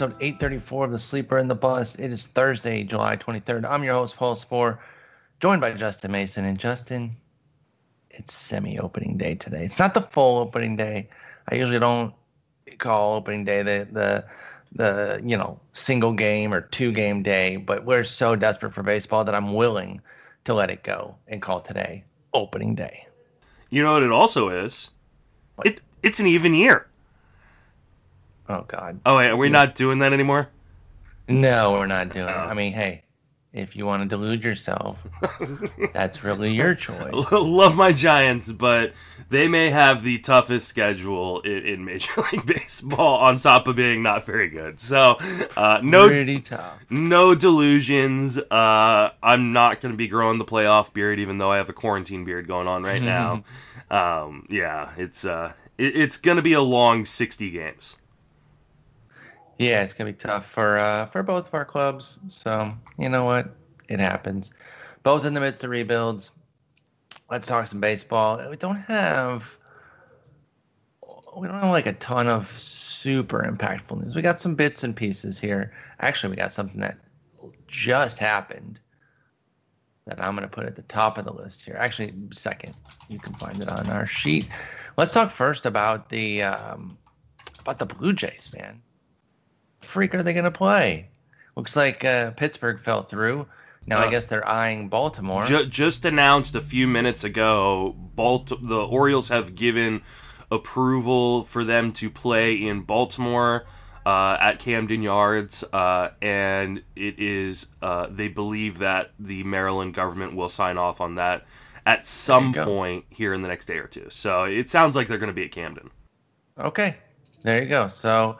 episode 834 of The Sleeper and the Bust. It is Thursday, July 23rd. I'm your host, Paul Sporer, joined by Justin Mason. And Justin, it's semi opening day today. It's not the full opening day. I usually don't call opening day the, the, the you know, single game or two game day, but we're so desperate for baseball that I'm willing to let it go and call today opening day. You know what it also is? It it's an even year. Oh God. Oh wait, are we not doing that anymore? No, we're not doing it. Oh. I mean, hey, if you want to delude yourself, that's really your choice. Love my Giants, but they may have the toughest schedule in, in Major League Baseball, on top of being not very good. So, uh, no, Pretty tough. no delusions. Uh, I'm not going to be growing the playoff beard, even though I have a quarantine beard going on right now. um, yeah, it's uh, it, it's going to be a long 60 games. Yeah, it's gonna be tough for uh, for both of our clubs. So you know what? It happens. Both in the midst of rebuilds. Let's talk some baseball. We don't have we don't have like a ton of super impactful news. We got some bits and pieces here. Actually, we got something that just happened that I'm gonna put at the top of the list here. Actually, second. You can find it on our sheet. Let's talk first about the um, about the Blue Jays, man freak are they going to play? Looks like uh, Pittsburgh fell through. Now I Uh, guess they're eyeing Baltimore. Ju- just announced a few minutes ago, Balt- the Orioles have given approval for them to play in Baltimore uh, at Camden Yards, uh, and it is uh, they believe that the Maryland government will sign off on that at some point here in the next day or two. So it sounds like they're going to be at Camden. okay, there you go. So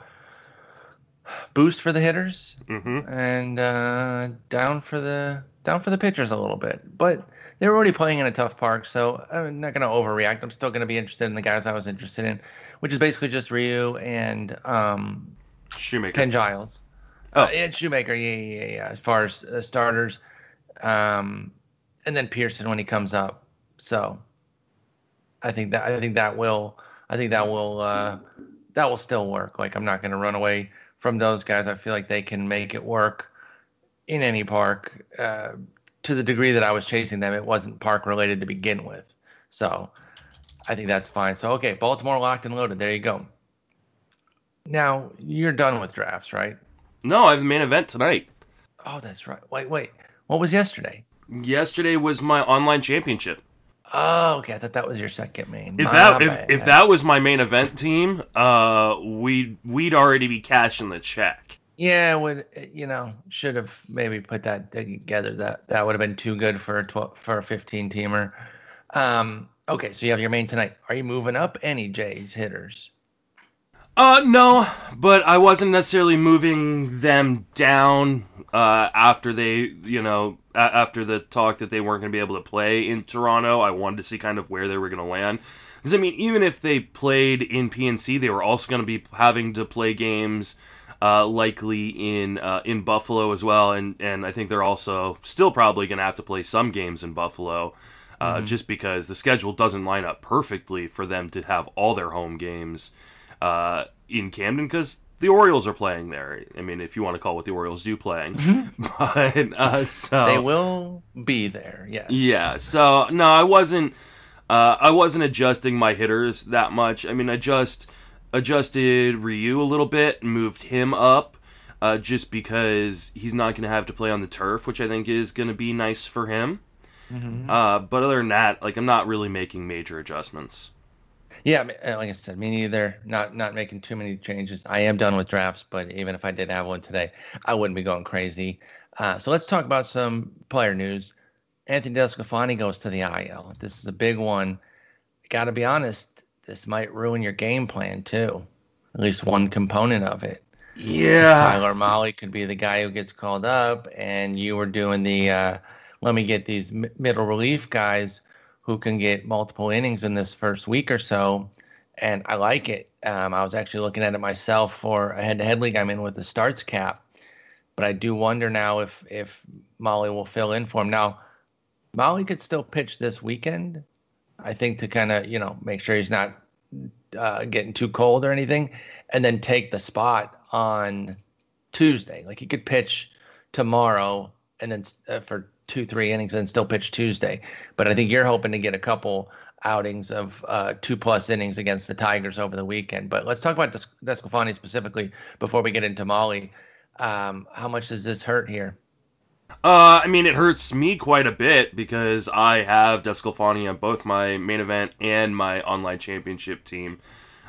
boost for the hitters hmm and uh, down for the down for the pitchers a little bit. But they're already playing in a tough park, so I'm not going to overreact. I'm still going to be interested in the guys I was interested in, which is basically just Ryu and um, Shoemaker. Ken Giles. Oh. Uh, and Shoemaker, yeah, yeah, yeah, yeah. As far as uh, starters, um, and then Pearson when he comes up. So, I think that I think that will I think that will uh, that will still work. Like I'm not going to run away from those guys. I feel like they can make it work in any park. Uh, to the degree that I was chasing them, it wasn't park related to begin with. So, I think that's fine. So, okay, Baltimore locked and loaded. There you go. Now you're done with drafts, right? No, I have the main event tonight. Oh, that's right. Wait, wait. What was yesterday? Yesterday was my online championship. Oh, okay. I thought that was your second main. If My that if, bad. if that was my main event team, uh, we we'd already be cashing the check. yeah, would you know should have maybe put that together. That that would have been too good for a twelve for a fifteen teamer. Um. Okay, so you have your main tonight. Are you moving up any Jays hitters? Uh, no, but I wasn't necessarily moving them down uh, after they, you know, after the talk that they weren't going to be able to play in Toronto. I wanted to see kind of where they were going to land. Because, I mean, even if they played in PNC, they were also going to be having to play games uh, likely in uh, in Buffalo as well. And, and I think they're also still probably going to have to play some games in Buffalo. Uh, Just because the schedule doesn't line up perfectly for them to have all their home games uh, in Camden because the Orioles are playing there. I mean, if you want to call what the Orioles do playing, but uh, so They will be there. Yes. yeah. So no, I wasn't. Uh, I wasn't adjusting my hitters that much. I mean, I just adjusted Ryu a little bit, and moved him up, uh, just because he's not going to have to play on the turf, which I think is going to be nice for him. Mhm. Uh, but other than that, like I'm not really making major adjustments. Yeah, uh, like I said, me neither. Not not making too many changes. I am done with drafts, but even if I did have one today, I wouldn't be going crazy. Uh, so let's talk about some player news. Anthony DeSclafani goes to the IL. This is a big one. Got to be honest, this might ruin your game plan too. At least one component of it. Yeah. Tyler Mahle could be the guy who gets called up, and you were doing the uh, let me get these middle relief guys who can get multiple innings in this first week or so. And I like it. Um, I was actually looking at it myself for a head-to-head league I'm in with the starts cap, but I do wonder now if if Mahle will fill in for him. Now, Mahle could still pitch this weekend. I think to kind of you know make sure he's not uh, getting too cold or anything, and then take the spot on Tuesday. Like he could pitch tomorrow and then uh, for two, three innings and still pitch Tuesday. But I think you're hoping to get a couple outings of uh, two plus innings against the Tigers over the weekend. But let's talk about Des- DeSclafani specifically before we get into Mahle. Um, how much does this hurt here? Uh, I mean, it hurts me quite a bit because I have DeSclafani on both my main event and my online championship team.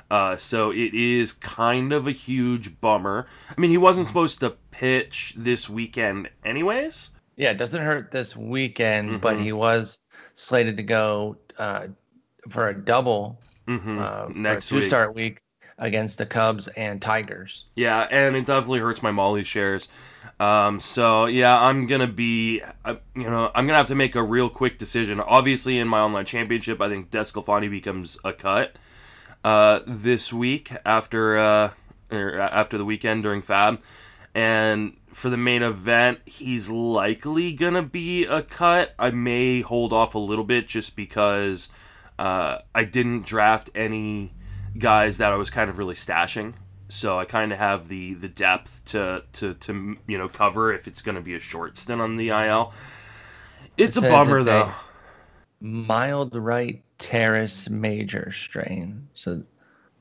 Uh, so it is kind of a huge bummer. I mean, he wasn't mm-hmm. supposed to pitch this weekend, anyways. Yeah, it doesn't hurt this weekend, mm-hmm. but he was slated to go uh, for a double mm-hmm. uh, next two start week against the Cubs and Tigers. Yeah, and it definitely hurts my Mahle shares. Um, so yeah, I'm gonna be, uh, you know, I'm gonna have to make a real quick decision. Obviously, in my online championship, I think DeSclafani becomes a cut uh, this week after uh, after the weekend during FAAB, and for the main event, he's likely gonna be a cut. I may hold off a little bit just because uh, I didn't draft any guys that I was kind of really stashing so I kind of have the the depth to to to you know cover if it's going to be a short stint on the IL. It's it a bummer it's though. A mild right teres major strain. So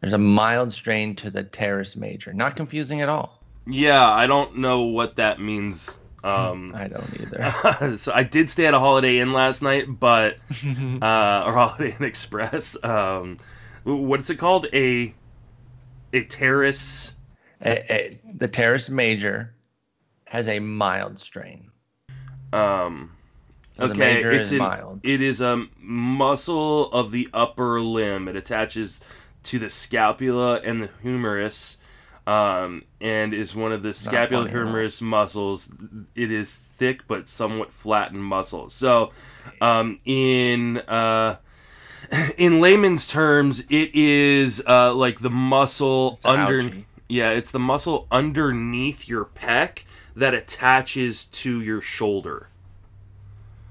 there's a mild strain to the teres major. Not confusing at all. Yeah, I don't know what that means. Um, I don't either. so I did stay at a Holiday Inn last night, but uh, or Holiday Inn Express. Um, what's it called? A a terrace. A, a, the teres major has a mild strain. Um. So okay, it's an, mild. It is a muscle of the upper limb. It attaches to the scapula and the humerus, um, and is one of the scapulohumerus muscles. It is thick but somewhat flattened muscle. So, um, in uh, in layman's terms, it is uh, like the muscle under. Yeah, it's the muscle underneath your pec that attaches to your shoulder.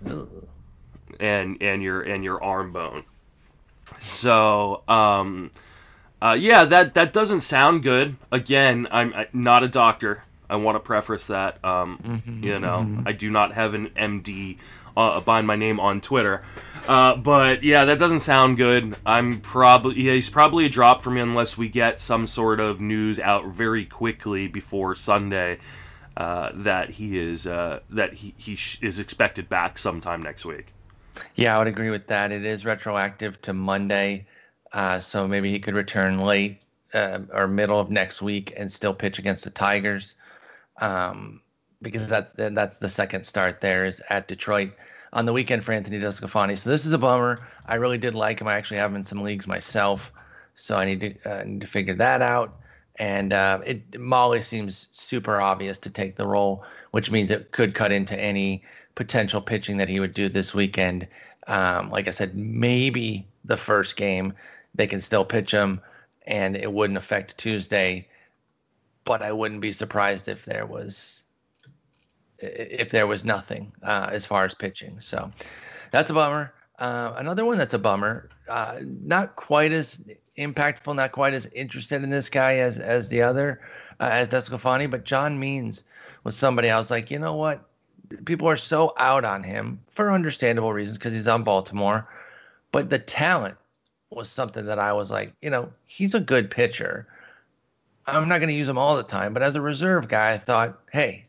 Ugh. And and your and your arm bone. So, um, uh, yeah, that that doesn't sound good. Again, I'm, I'm not a doctor. I want to preface that. Um, mm-hmm, you know, mm-hmm. I do not have an MD uh, behind my name on Twitter. Uh, but yeah, that doesn't sound good. I'm probably yeah, he's probably a drop for me unless we get some sort of news out very quickly before Sunday uh, that he is uh, that he he sh- is expected back sometime next week. Yeah, I would agree with that. It is retroactive to Monday, uh, so maybe he could return late uh, or middle of next week and still pitch against the Tigers. Um, because that's that's the second start there is at Detroit on the weekend for Anthony DeSclafani. So this is a bummer. I really did like him. I actually have him in some leagues myself, so I need to uh, need to figure that out. And uh, it Mahle seems super obvious to take the role, which means it could cut into any potential pitching that he would do this weekend. Um, like I said, maybe the first game they can still pitch him, and it wouldn't affect Tuesday. But I wouldn't be surprised if there was if there was nothing uh, as far as pitching. So that's a bummer. Uh, another one that's a bummer. Uh, not quite as impactful, not quite as interested in this guy as as the other, uh, as DeSclafani. But John Means was somebody I was like, you know what? People are so out on him for understandable reasons because he's on Baltimore. But the talent was something that I was like, you know, he's a good pitcher. I'm not going to use him all the time, but as a reserve guy, I thought, hey,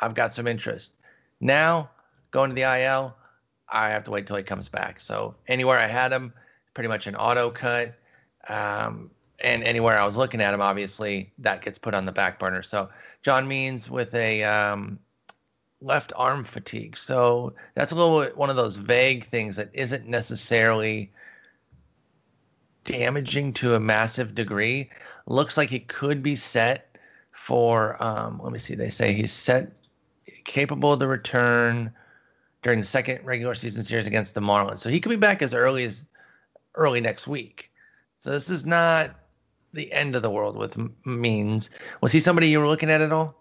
I've got some interest. Now, going to the IL, I have to wait till he comes back. So anywhere I had him, pretty much an auto cut. Um, and anywhere I was looking at him, obviously that gets put on the back burner. So John Means with a um, left arm fatigue. So that's a little one of those vague things that isn't necessarily damaging to a massive degree. Looks like he could be set for. Um, let me see. They say he's set capable of the return during the second regular season series against the Marlins. So he could be back as early as early next week. So this is not the end of the world with means. Was he somebody you were looking at at all?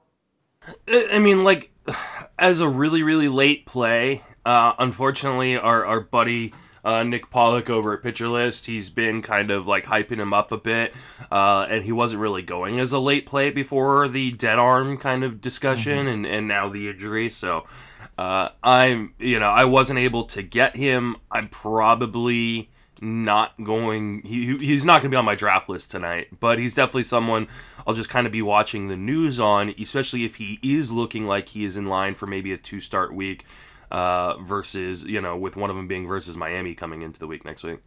I mean, like as a really really late play. Uh, unfortunately, our our buddy uh, Nick Pollock over at Pitcher List. He's been kind of like hyping him up a bit, uh, and he wasn't really going as a late play before the dead arm kind of discussion, mm-hmm. and, and now the injury. So uh, I'm, you know, I wasn't able to get him. I'm probably not going. He he's not going to be on my draft list tonight, but he's definitely someone I'll just kind of be watching the news on, especially if he is looking like he is in line for maybe a two start week, uh, versus you know with one of them being versus Miami coming into the week next week.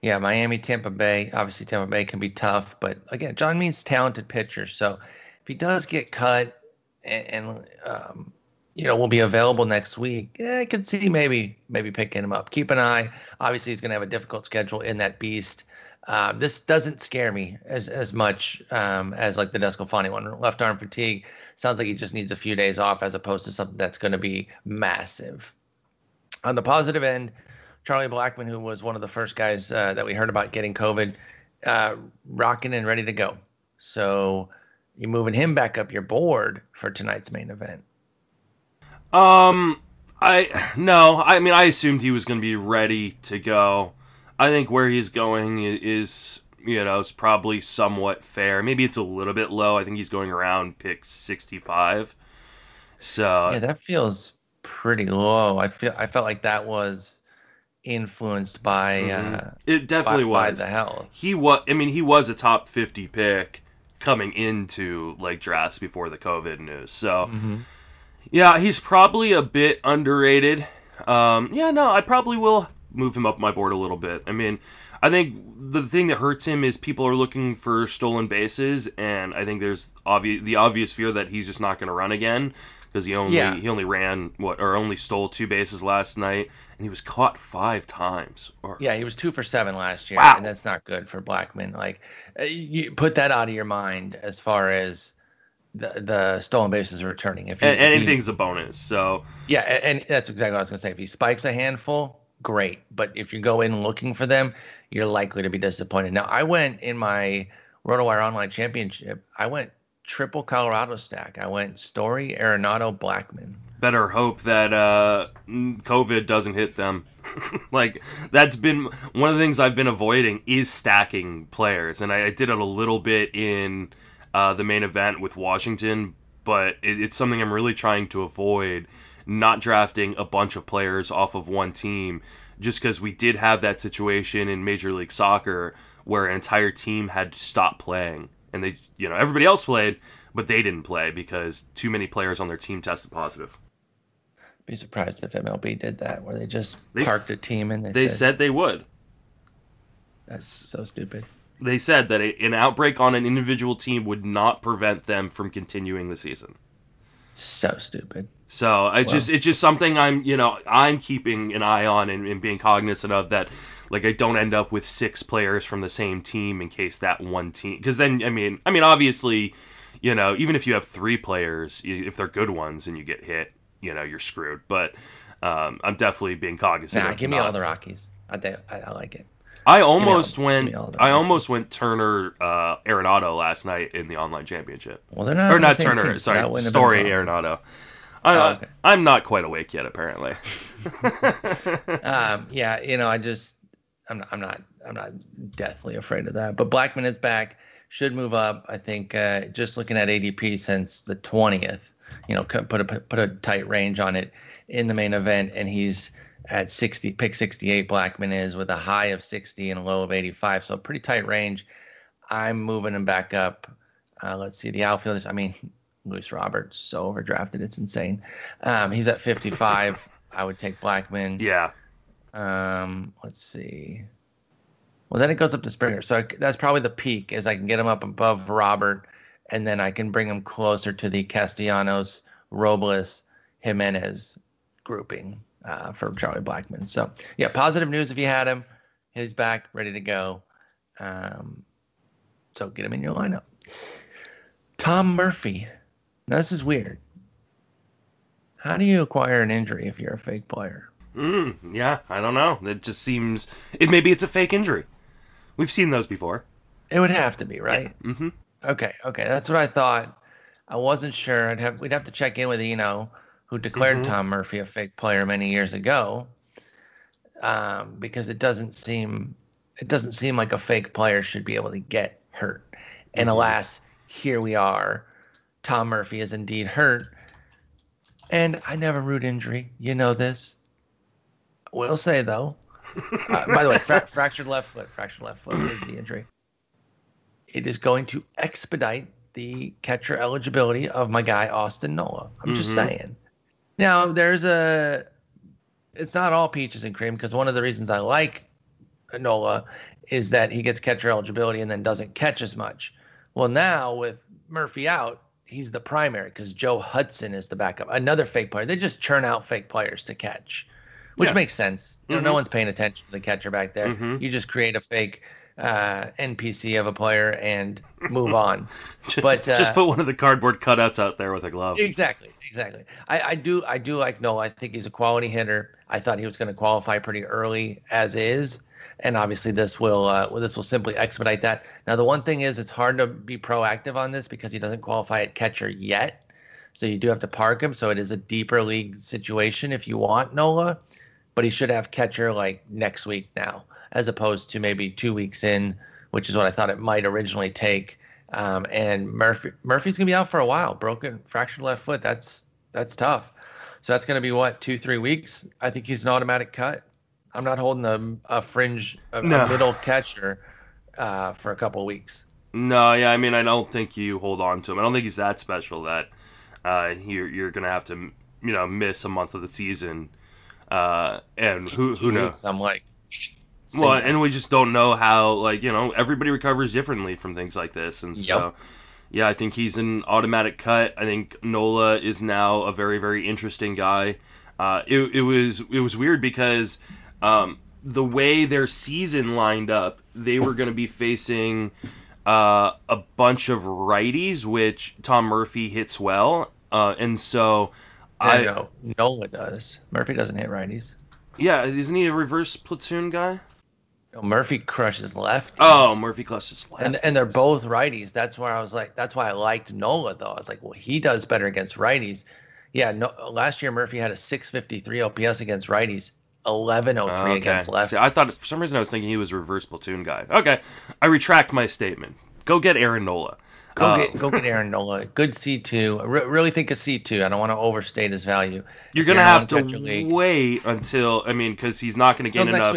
Yeah, Miami, Tampa Bay. Obviously, Tampa Bay can be tough, but again, John Means talented pitcher. So if he does get cut and, and um, you know, will be available next week. Yeah, I can see maybe maybe picking him up. Keep an eye. Obviously, he's going to have a difficult schedule in that beast. Uh, this doesn't scare me as as much um, as like the DeSclafani one. Left arm fatigue sounds like he just needs a few days off, as opposed to something that's going to be massive. On the positive end, Charlie Blackmon, who was one of the first guys uh, that we heard about getting COVID, uh, rocking and ready to go. So you're moving him back up your board for tonight's main event. Um, I no, I mean I assumed he was going to be ready to go. I think where he's going is, you know, it's probably somewhat fair. Maybe it's a little bit low. I think he's going around pick 65. So Yeah, that feels pretty low. I feel I felt like that was influenced by mm-hmm. uh it definitely by, was by the health. He was I mean he was a top 50 pick coming into like drafts before the COVID news. So mm-hmm. Yeah, he's probably a bit underrated. Um, yeah, no, I probably will move him up my board a little bit. I mean, I think the thing that hurts him is people are looking for stolen bases, and I think there's obvious the obvious fear that he's just not going to run again because he only yeah. he only ran what or only stole two bases last night, and he was caught five times. Or, yeah, he was two for seven last year, wow. and that's not good for Blackmon. Like, uh, you put that out of your mind as far as the, the stolen bases are returning. If, he, and, anything's a bonus. So yeah, and, that's exactly what I was gonna say. If he spikes a handful, great. But if you go in looking for them, you're likely to be disappointed. Now, I went in my RotoWire Online Championship. I went triple Colorado stack. I went Story, Arenado, Blackmon. Better hope that uh, COVID doesn't hit them. like that's been one of the things I've been avoiding is stacking players, and I, I did it a little bit in uh, the main event with Washington, but it, it's something I'm really trying to avoid. Not drafting a bunch of players off of one team, just because we did have that situation in Major League Soccer where an entire team had to stop playing, and they, you know, everybody else played, but they didn't play because too many players on their team tested positive. Be surprised if MLB did that, where they just they parked a team and they, they said, said they would. That's so stupid they said that an outbreak on an individual team would not prevent them from continuing the season. So stupid. So it's just it's just something I'm you know I'm keeping an eye on and, and, being cognizant of that. Like I don't end up with six players from the same team in case that one team because then I mean I mean obviously you know even if you have three players if they're good ones and you get hit you know you're screwed. But um, I'm definitely being cognizant. Nah, give me all the Rockies. I, I, I like it. I almost went. I almost went Turner uh, Arenado last night in the online championship. Well, they're not. Or not Turner. Team, sorry, Story Arenado. I, oh, okay. I'm not quite awake yet, apparently. um, yeah, you know, I just, I'm, not, I'm not, I'm not deathly afraid of that. But Blackmon is back, should move up. I think uh, just looking at ADP since the 20th, you know, put a put a tight range on it in the main event, and he's at 60, pick 68, Blackmon is with a high of 60 and a low of 85. So pretty tight range. I'm moving him back up. Uh, let's see the outfielders. I mean, Luis Roberts so overdrafted, it's insane. Um, he's at 55. I would take Blackmon. Yeah. Um, let's see. Well, then it goes up to Springer. So that's probably the peak, is I can get him up above Robert, and then I can bring him closer to the Castellanos, Robles, Jimenez grouping uh, for Charlie Blackmon. So yeah, positive news if you had him. He's back, ready to go. Um, so get him in your lineup. Tom Murphy. Now this is weird. How do you acquire an injury if you're a fake player? Mm, yeah, I don't know. It just seems it maybe it's a fake injury. We've seen those before. It would have to be, right? Yeah. Mm-hmm. Okay, okay, that's what I thought. I wasn't sure. I'd have we'd have to check in with Eno who declared mm-hmm. Tom Murphy a fake player many years ago. um, because it doesn't seem it doesn't seem like a fake player should be able to get hurt. And Mm-hmm. alas, here we are. Tom Murphy is indeed hurt. And I never root injury. You know this. Will say though. Uh, by the way, fra- fractured left foot. Fractured left foot is the injury. It is going to expedite the catcher eligibility of my guy Austin Nola. I'm just Mhm. saying. Now there's a. It's not all peaches and cream because one of the reasons I like Nola is that he gets catcher eligibility and then doesn't catch as much. Well, now with Murphy out, he's the primary because Joe Hudson is the backup. Another fake player. They just churn out fake players to catch, which Yeah. makes sense. You know, no Mhm. one's paying attention to the catcher back there. Mhm. You just create a fake uh, NPC of a player and move on. But, uh, just put one of the cardboard cutouts out there with a glove. Exactly, exactly. I, I do I do like Nola. I think he's a quality hitter. I thought he was going to qualify pretty early as is, and obviously this will uh, this will simply expedite that. Now the one thing is it's hard to be proactive on this because he doesn't qualify at catcher yet, so you do have to park him. So it is a deeper league situation if you want Nola, but he should have catcher like next week now, as opposed to maybe two weeks in, which is what I thought it might originally take. Um, and Murphy Murphy's gonna be out for a while. Broken, fractured left foot. That's that's tough. So that's gonna be what two, three weeks. I think he's an automatic cut. I'm not holding a, a fringe, a, a middle catcher uh, for a couple of weeks. No, yeah, I mean, I don't think you hold on to him. I don't think he's that special that uh, you're you're gonna have to, you know, miss a month of the season. Uh, and who who knows? I'm like, Well, that. and we just don't know how, like, you know, everybody recovers differently from things like this. And so, Yep. yeah, I think he's an automatic cut. I think Nola is now a very, very interesting guy. Uh, it, it was it was weird because um, the way their season lined up, they were going to be facing uh, a bunch of righties, which Tom Murphy hits well, uh, and so I I know Nola does. Murphy doesn't hit righties. yeah, isn't he a reverse platoon guy? No, Murphy crushes left. Oh, Murphy crushes left. and and they're both righties. That's where I was like, that's why I liked Nola though. I was like, well, he does better against righties. Yeah, no, last year Murphy had a 653 OPS against righties, 1103 against left. See, I thought for some reason I was thinking he was a reverse platoon guy. Okay, I retract my statement. Go get Aaron Nola. Go Uh, get go get Aaron Nola. Good C2. Re- really think a C2. I don't want to overstate his value. You're gonna You're in a have to wait until I mean, because he's not gonna get enough.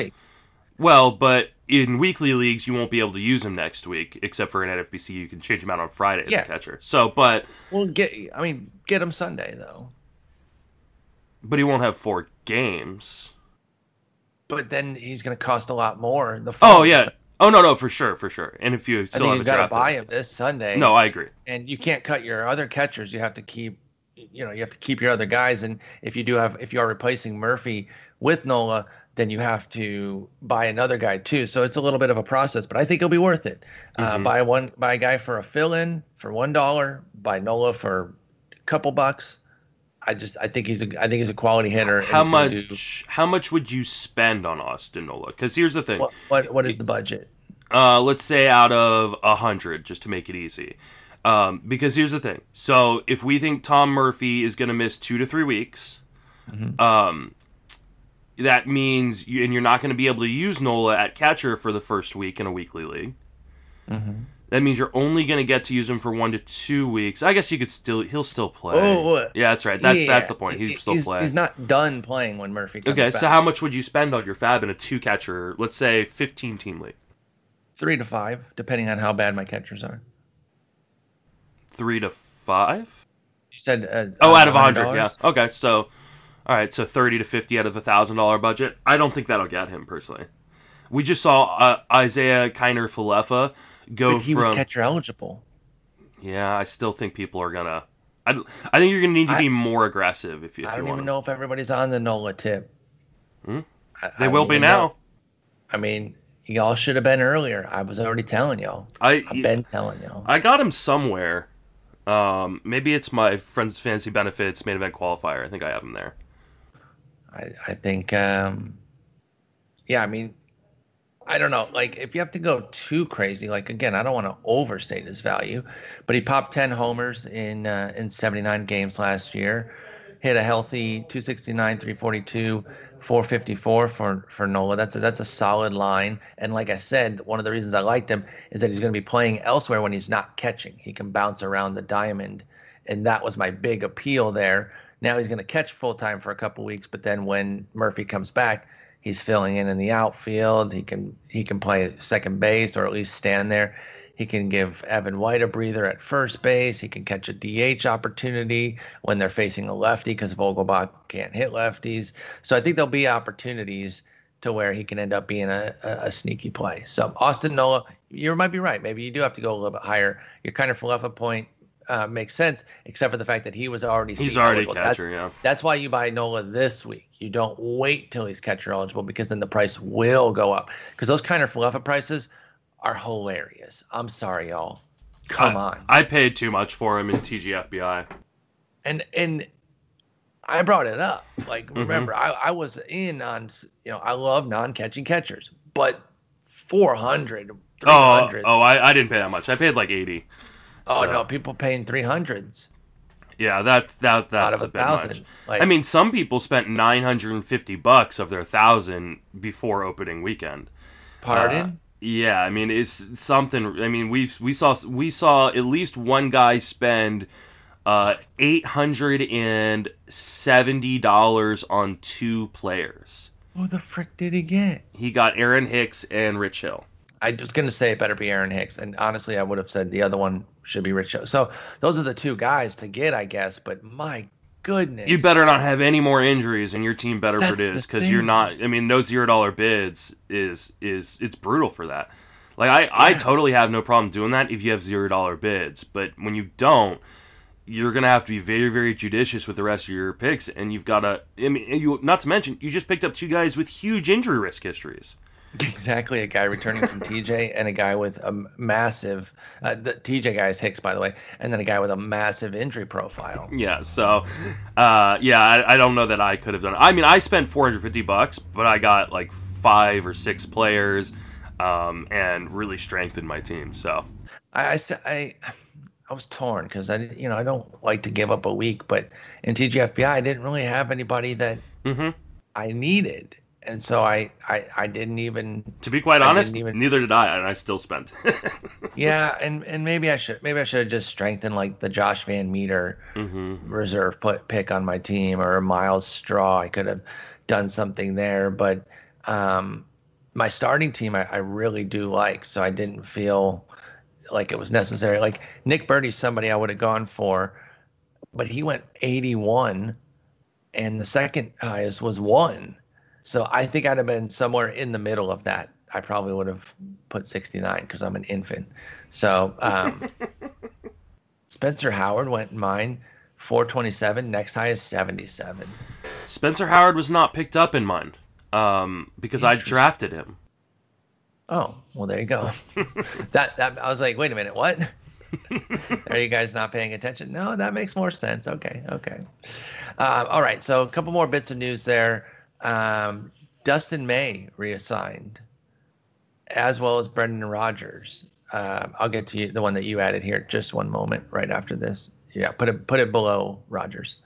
Well, but in weekly leagues, you won't be able to use him next week, except for in NFBC, you can change him out on Friday as Yeah. a catcher. So, but Well, get I mean, get him Sunday though. but he won't have four games. But then he's going to cost a lot more. In The Oh yeah. Oh no no for sure for sure. And if you I still think have you a got to buy him this Sunday. no, I agree. and you can't cut your other catchers. You have to keep, you know, you have to keep your other guys. And if you do have, if you are replacing Murphy with Nola, then you have to buy another guy too. So it's a little bit of a process, but I think it'll be worth it. Uh, Mhm. buy one, buy a guy for a fill-in for one dollar. Buy Nola for a couple bucks. I just, I think he's a, I think he's a quality hitter. How much? How much would you spend on Austin Nola? Because here's the thing. what, what, what is the budget? uh, let's say out of a hundred, just to make it easy. Um, because here's the thing. So if we think Tom Murphy is going to miss two to three weeks, Mhm. um, that means you, and you're not going to be able to use Nola at catcher for the first week in a weekly league. Mhm. That means you're only going to get to use him for one to two weeks. I guess you could still he'll still play. Oh, what? yeah, that's right. That's Yeah, that's the point. He'd still he's, play. He's not done playing when Murphy comes okay, back. so how much would you spend on your FAAB in a two catcher? Let's say 15 team league. three to five, depending on how bad my catchers are. Three to five. You said uh, Oh, out of a hundred, yeah. Okay, so all right, so thirty to fifty out of a thousand dollar budget. I don't think that'll get him personally. We just saw uh, Isiah Kiner-Falefa go But he from. was catcher eligible. yeah, I still think people are gonna. I, I think you're gonna need to I- be more aggressive if you. If I don't even him. know if everybody's on the Nola tip. Hmm? I- They will be now. know. I mean, y'all should have been earlier. I was already telling y'all. I I've been telling y'all. I got him somewhere. Um, maybe it's my friend's fantasy benefits main event qualifier. I think I have him there. I, I think, um, yeah, I mean, I don't know. Like, if you have to go too crazy, like again, I don't want to overstate his value, but he popped ten homers in uh, in seventy nine games last year. hit a healthy 269, 342, 454 for for Nola. That's a, that's a solid line. And like I said, one of the reasons I liked him is that he's going to be playing elsewhere when he's not catching. He can bounce around the diamond, and that was my big appeal there. Now he's going to catch full time for a couple weeks, but then when Murphy comes back, he's filling in in the outfield. He can he can play second base or at least stand there. He can give Evan White a breather at first base. He can catch a DH opportunity when they're facing a lefty because Vogelbach can't hit lefties. So I think there'll be opportunities to where he can end up being a, a, a sneaky play. So Austin Nola, you might be right. Maybe you do have to go a little bit higher. You're Kiner-Falefa point uh, makes sense, except for the fact that he was already he's already eligible. catcher. That's, yeah, that's why you buy Nola this week. You don't wait till he's catcher eligible because then the price will go up. Because those Kiner-Falefa prices are hilarious. I'm sorry, y'all. Come I, on. I paid too much for him in TGFBI. And and I brought it up. Like mm-hmm. remember, I, I was in on you know, I love non catching catchers, but 400 Oh, oh, I, I didn't pay that much. I paid like 80. Oh so. no, people paying 300s. Yeah, that that that's a, a bit thousand. much. Like, I mean, some people spent 950 bucks of their 1000 before opening weekend. Pardon? Uh, yeah, I mean it's something. I mean we we saw we saw at least one guy spend uh, eight hundred and seventy dollars on two players. Who the frick did he get? He got Aaron Hicks and Rich Hill. I was gonna say it better be Aaron Hicks, and honestly, I would have said the other one should be Rich So those are the two guys to get, I guess. But my goodness. You better not have any more injuries, and your team better That's produce because you're not. I mean, those zero dollar bids is is it's brutal for that. Like I, yeah. I totally have no problem doing that if you have zero dollar bids, but when you don't, you're gonna have to be very very judicious with the rest of your picks, and you've got to. I mean, you not to mention you just picked up two guys with huge injury risk histories. Exactly, a guy returning from TJ and a guy with a massive. Uh, the TJ guy is Hicks, by the way, and then a guy with a massive injury profile. Yeah, so, uh, yeah, I, I don't know that I could have done. it. I mean, I spent 450 bucks, but I got like five or six players, um, and really strengthened my team. So, I I I, I was torn because I you know I don't like to give up a week, but in TGFBI I didn't really have anybody that mm-hmm. I needed and so I, I, I didn't even. To be quite I honest, even, neither did I, and I still spent. yeah, and and maybe I should maybe I should have just strengthened like the Josh VanMeter mm-hmm. reserve put pick on my team or Myles Straw. I could have done something there, but um, my starting team I, I really do like, so I didn't feel like it was necessary. Like Nick Burdi's somebody I would have gone for, but he went 81, and the second highest was one. So I think I'd have been somewhere in the middle of that. I probably would have put 69 because I'm an infant. So um, Spencer Howard went mine 427. Next high is 77. Spencer Howard was not picked up in mine um, because I drafted him. Oh well, there you go. that that I was like, wait a minute, what? Are you guys not paying attention? No, that makes more sense. Okay, okay. Uh, all right, so a couple more bits of news there. Um, Dustin May reassigned, as well as Brendan Rodgers. Um, I'll get to you, the one that you added here just one moment right after this. Yeah, put it put it below Rodgers.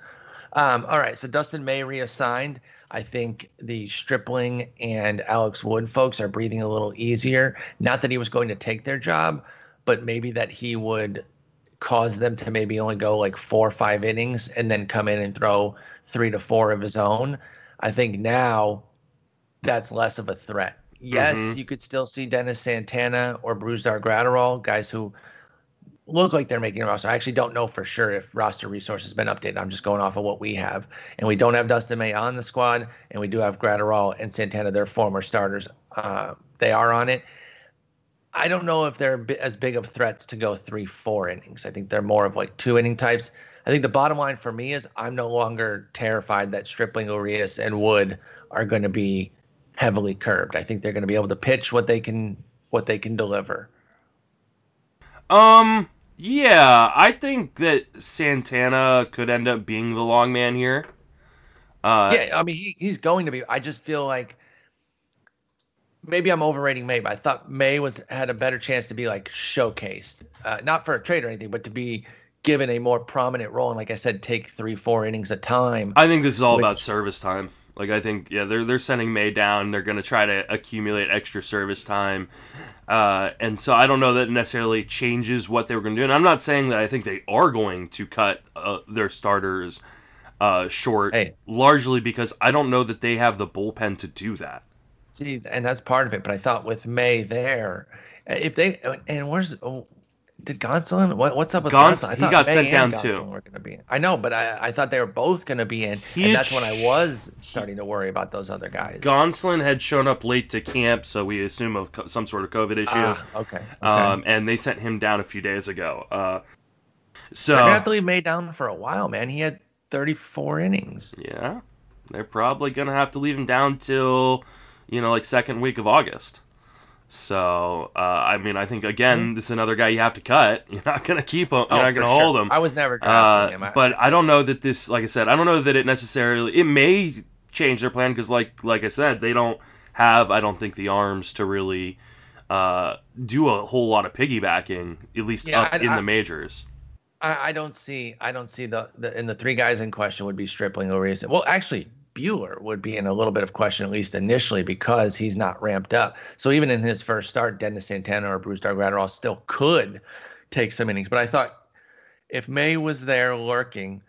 Um, all right, so Dustin May reassigned. I think the Stripling and Alex Wood folks are breathing a little easier. Not that he was going to take their job, but maybe that he would cause them to maybe only go like four or five innings and then come in and throw three to four of his own. I think now that's less of a threat. Yes, mm-hmm. you could still see Dennis Santana or Brusdar Graterol, guys who look like they're making a roster. I actually don't know for sure if roster resource has been updated. I'm just going off of what we have. And we don't have Dustin May on the squad, and we do have Graterol and Santana, their former starters. Uh, they are on it. I don't know if they're as big of threats to go three, four innings. I think they're more of like two inning types. I think the bottom line for me is I'm no longer terrified that Stripling, Urias, and Wood are going to be heavily curbed. I think they're going to be able to pitch what they can what they can deliver. Um. Yeah, I think that Santana could end up being the long man here. Uh, yeah, I mean he, he's going to be. I just feel like maybe I'm overrating May, but I thought May was had a better chance to be like showcased, uh, not for a trade or anything, but to be given a more prominent role and like I said, take three, four innings a time. I think this is all Which- about service time. Like I think yeah, they're they're sending May down. They're going to try to accumulate extra service time, uh, and so I don't know that necessarily changes what they were going to do. And I'm not saying that I think they are going to cut uh, their starters uh, short, Hey. largely because I don't know that they have the bullpen to do that. See, and that's part of it. But I thought with May there, if they and where's oh, did Gonsolin? What, what's up with Gons- Gonsolin? I he got May sent down, Gonsolin too. Were going to be. In. I know, but I, I thought they were both going to be in, He and that's when I was starting to worry about those other guys. Gonsolin had shown up late to camp, so we assume of co- some sort of COVID issue. Ah, okay. okay. Um, and they sent him down a few days ago. Uh, so gonna have to leave May down for a while, man. He had 34 innings. Yeah, they're probably gonna have to leave him down till you know like second week of August. So uh, I mean, I think again, this is another guy you have to cut. You're not gonna keep him. You're Oh, not gonna sure. hold him. I was never Uh, him. I- but I don't know that this, like I said, I don't know that it necessarily. It may change their plan because, like, like I said, they don't have. I don't think the arms to really uh, do a whole lot of piggybacking, at least Yeah, up I- in I- the majors. I, I don't see. I don't see the, the and the three guys in question would be Stripling, Urias. Well, actually, Buehler would be in a little bit of question at least initially because he's not ramped up. So even in his first start, Dennis Santana or Brusdar still could take some innings. But I thought if May was there lurking,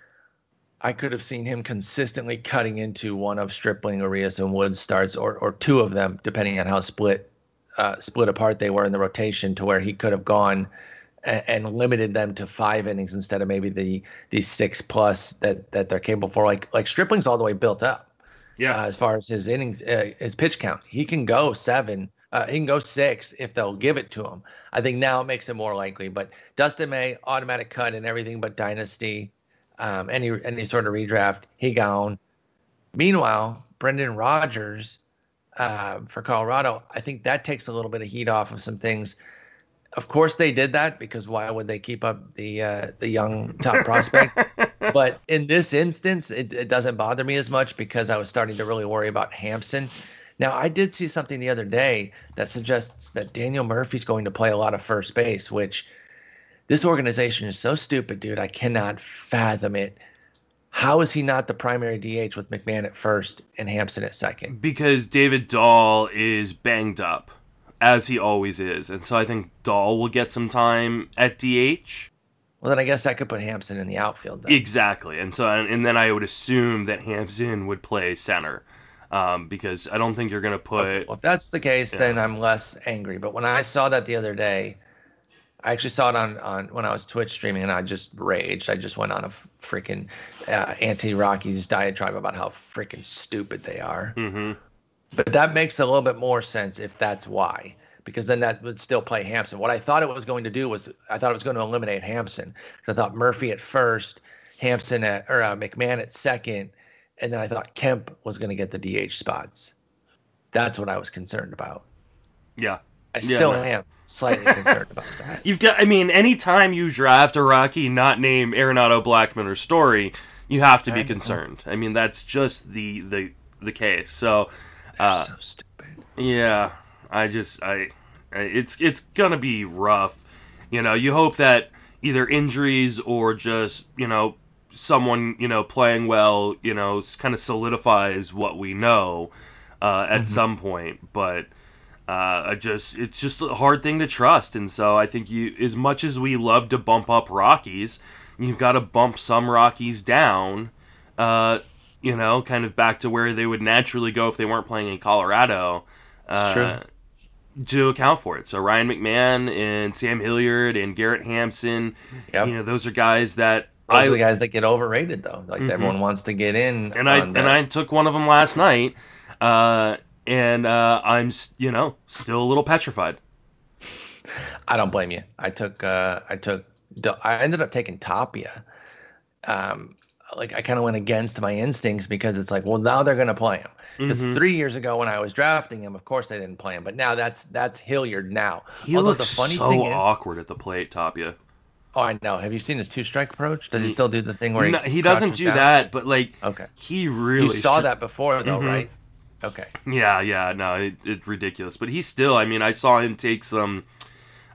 I could have seen him consistently cutting into one of Stripling, Urias, and Woods starts, or or two of them, depending on how split uh, split apart they were in the rotation, to where he could have gone and, limited them to five innings instead of maybe the the six plus that that they're capable for. Like like Stripling's all the way built up Yeah, uh, as far as his innings, uh, his pitch count. He can go seven. Uh, he can go six if they'll give it to him. I think now it makes it more likely. But Dustin May, automatic cut and everything but dynasty, um, any any sort of redraft, he gone. Meanwhile, Brendan Rodgers uh, for Colorado, I think that takes a little bit of heat off of some things. Of course, they did that because why would they keep up the uh, the young top prospect? but in this instance, it, it doesn't bother me as much because I was starting to really worry about Hampson. Now, I did see something the other day that suggests that Daniel Murphy's going to play a lot of first base, which this organization is so stupid, dude. I cannot fathom it. How is he not the primary DH with McMahon at first and Hampson at second? because David Dahl is banged up, as he always is, and so I think Dahl will get some time at DH. Well, then I guess I could put Hampson in the outfield. Then. Exactly, and so and then I would assume that Hampson would play center, um, because I don't think you're gonna put. Okay, well, if that's the case, then I'm less angry. But when I saw that the other day, I actually saw it on, on when I was Twitch streaming, and I just raged. I just went on a freaking uh, anti-Rockies diatribe about how freaking stupid they are. hmm But that makes a little bit more sense if that's why, because then that would still play Hampson. What I thought it was going to do was I thought it was going to eliminate Hampson. I thought Murphy at first, Hampson at or uh, McMahon at second, and then I thought Kemp was going to get the DH spots. That's what I was concerned about. Yeah, I Yeah, still no. am slightly concerned about that. you've got. I mean, anytime you draft a Rocky not named Arenado, Blackmon, or Story, you have to I be know. concerned. I mean, that's just the the the case. So. Uh, so stupid. Yeah, I just I, I it's it's gonna be rough. You know, you hope that either injuries or just you know someone you know playing well, you know, kind of solidifies what we know uh, at some point. But uh, I just it's just a hard thing to trust, and so I think you as much as we love to bump up Rockies, you've got to bump some Rockies down. Uh, you know, kind of back to where they would naturally go if they weren't playing in Colorado. Uh, to account for it. So Ryan McMahon and Sam Hilliard and Garrett Hampson, Yep. you know, those are guys that Those I are the guys that get overrated though. Like Mhm. everyone wants to get in. and I on the- and I took one of them last night, uh, and uh, I'm you know still a little petrified. I don't blame you. I took uh I took I ended up taking Tapia. Um like I kind of went against my instincts because it's like, well, now they're going to play him. Because Mhm. three years ago when I was drafting him, of course they didn't play him, but now that's that's Hilliard now. He Although looks so is, awkward at the plate, Tapia. oh, I know. Have you seen his two strike approach? Does he still do the thing where he, No, he doesn't do down? that, but like Okay, he really you saw that before though, Mhm. right? Okay, Yeah, yeah, no, it, it's ridiculous. But he still, I mean, I saw him take some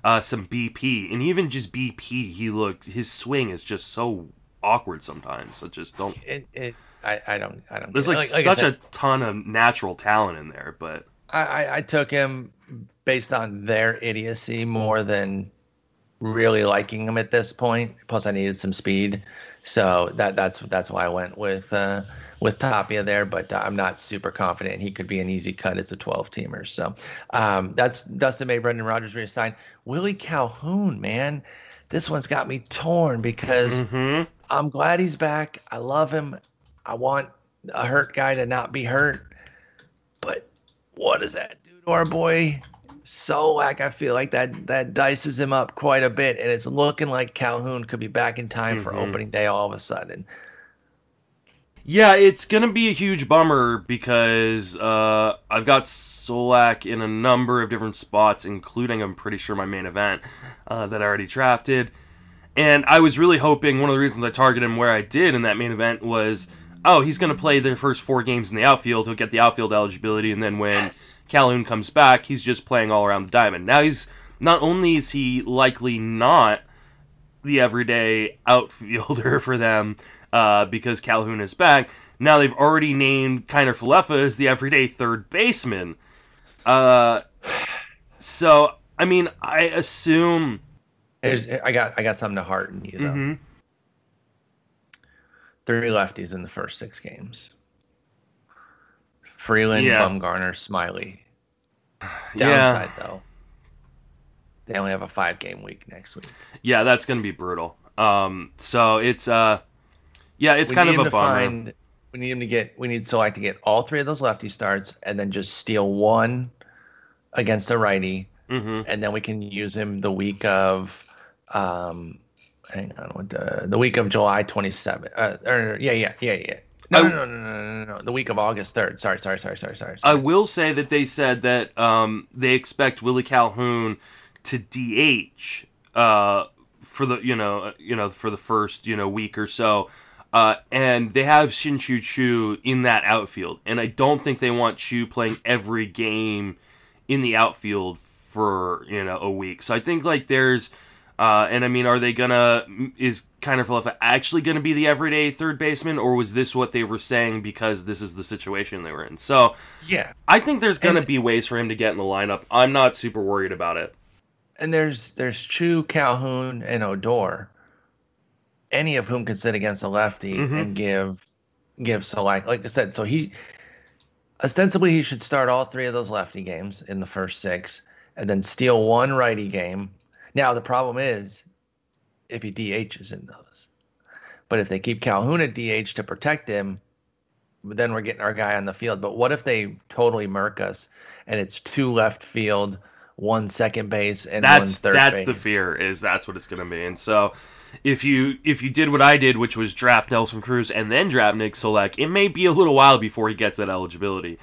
uh, some BP, and even just BP, he looked his swing is just so awkward sometimes. So just don't. It, it I, I don't I don't. There's like, like, like such said, a ton of natural talent in there, but I, I, I took him based on their idiocy more than really liking him at this point. Plus, I needed some speed, so that that's that's why I went with uh, with Tapia there. But uh, I'm not super confident he could be an easy cut as a 12 teamer. So um, that's Dustin May, Brendan Rodgers reassigned. Willie Calhoun, man, this one's got me torn because mm-hmm. I'm glad he's back. I love him. I want a hurt guy to not be hurt. But what does that do to our boy Solak? I feel like that that dices him up quite a bit, and it's looking like Calhoun could be back in time mm-hmm. for opening day all of a sudden. Yeah, it's gonna be a huge bummer because uh, I've got Solak in a number of different spots, including I'm pretty sure my main event uh, that I already drafted. And I was really hoping one of the reasons I targeted him where I did in that main event was oh, he's going to play the first four games in the outfield. He'll get the outfield eligibility, and then when yes. Calhoun comes back, he's just playing all around the diamond. Now he's not only is he likely not the everyday outfielder for them uh, because Calhoun is back. Now they've already named Kiner Falefa as the everyday third baseman. Uh, so I mean, I assume. I got I got something to hearten you though. Mm-hmm three lefties in the first six games. Freeland, yeah. Bumgarner, Smyly. Downside yeah. though, they only have a five game week next week. Yeah, that's gonna be brutal. Um, so it's uh, yeah, it's we kind of a bummer. Find, we need him to get. We need Solak to get all three of those lefty starts, and then just steal one against a righty, mm-hmm. and then we can use him the week of um, hang on, what the, the week of July 27th. Uh, or, yeah, yeah, yeah, yeah. No, I, no, no, no, no, no, no, The week of August 3rd. Sorry, sorry, sorry, sorry, sorry. I will say that they said that um, they expect Willie Calhoun to DH uh, for the you know uh, you know for the first you know week or so. Uh, and they have Shin-Soo Choo in that outfield, and I don't think they want Choo playing every game in the outfield for you know a week. So I think like there's uh, and I mean, are they gonna is Kiner Falefa actually gonna be the everyday third baseman, or was this what they were saying because this is the situation they were in? So yeah, I think there's gonna and, be ways for him to get in the lineup. I'm not super worried about it. And there's there's Choo Calhoun, and Odor, any of whom can sit against a lefty mm-hmm. and give give so like like I said, so he ostensibly he should start all three of those lefty games in the first six, and then steal one righty game now the problem is if he DHs in those. But if they keep Calhoun at DH to protect him, then we're getting our guy on the field. But what if they totally murk us and it's two left field, one second base, and that's, one third that's base? the fear is that's what it's going to be. And so if you if you did what I did, which was draft Nelson Cruz and then draft Nick Solak, it may be a little while before he gets that eligibility.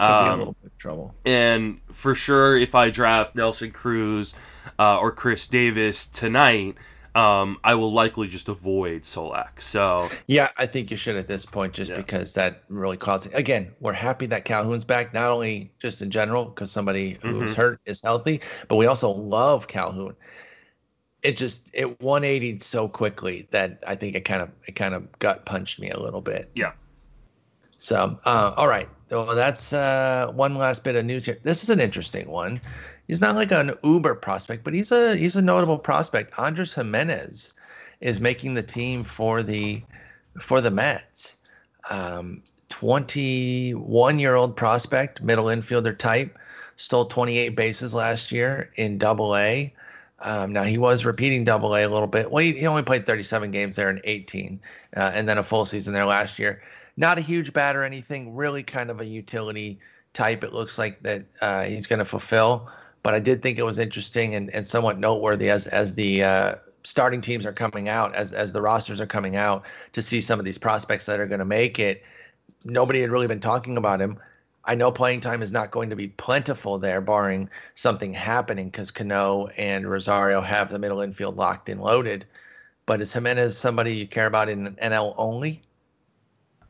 Um, a little bit of trouble. And for sure, if I draft Nelson Cruz uh, or Chris Davis tonight, um, I will likely just avoid Solak. So yeah, I think you should at this point, just yeah. because that really causes. Again, we're happy that Calhoun's back, not only just in general because somebody who's mm-hmm. hurt is healthy, but we also love Calhoun. It just it 180 so quickly that I think it kind of it kind of gut punched me a little bit. Yeah. So uh, all right, well that's uh, one last bit of news here. This is an interesting one he's not like an uber prospect, but he's a he's a notable prospect. Andrés Giménez is making the team for the for the Mets. Um, 21 year old prospect, middle infielder type, stole 28 bases last year in Double A. Um, now he was repeating Double A a little bit. Well, he, he, only played 37 games there in 18, uh, and then a full season there last year. Not a huge bat or anything. Really, kind of a utility type. It looks like that uh, he's going to fulfill but I did think it was interesting and, and somewhat noteworthy as as the uh, starting teams are coming out, as as the rosters are coming out, to see some of these prospects that are going to make it. Nobody had really been talking about him. I know playing time is not going to be plentiful there, barring something happening, because Cano and Rosario have the middle infield locked and loaded. But is Giménez somebody you care about in NL only?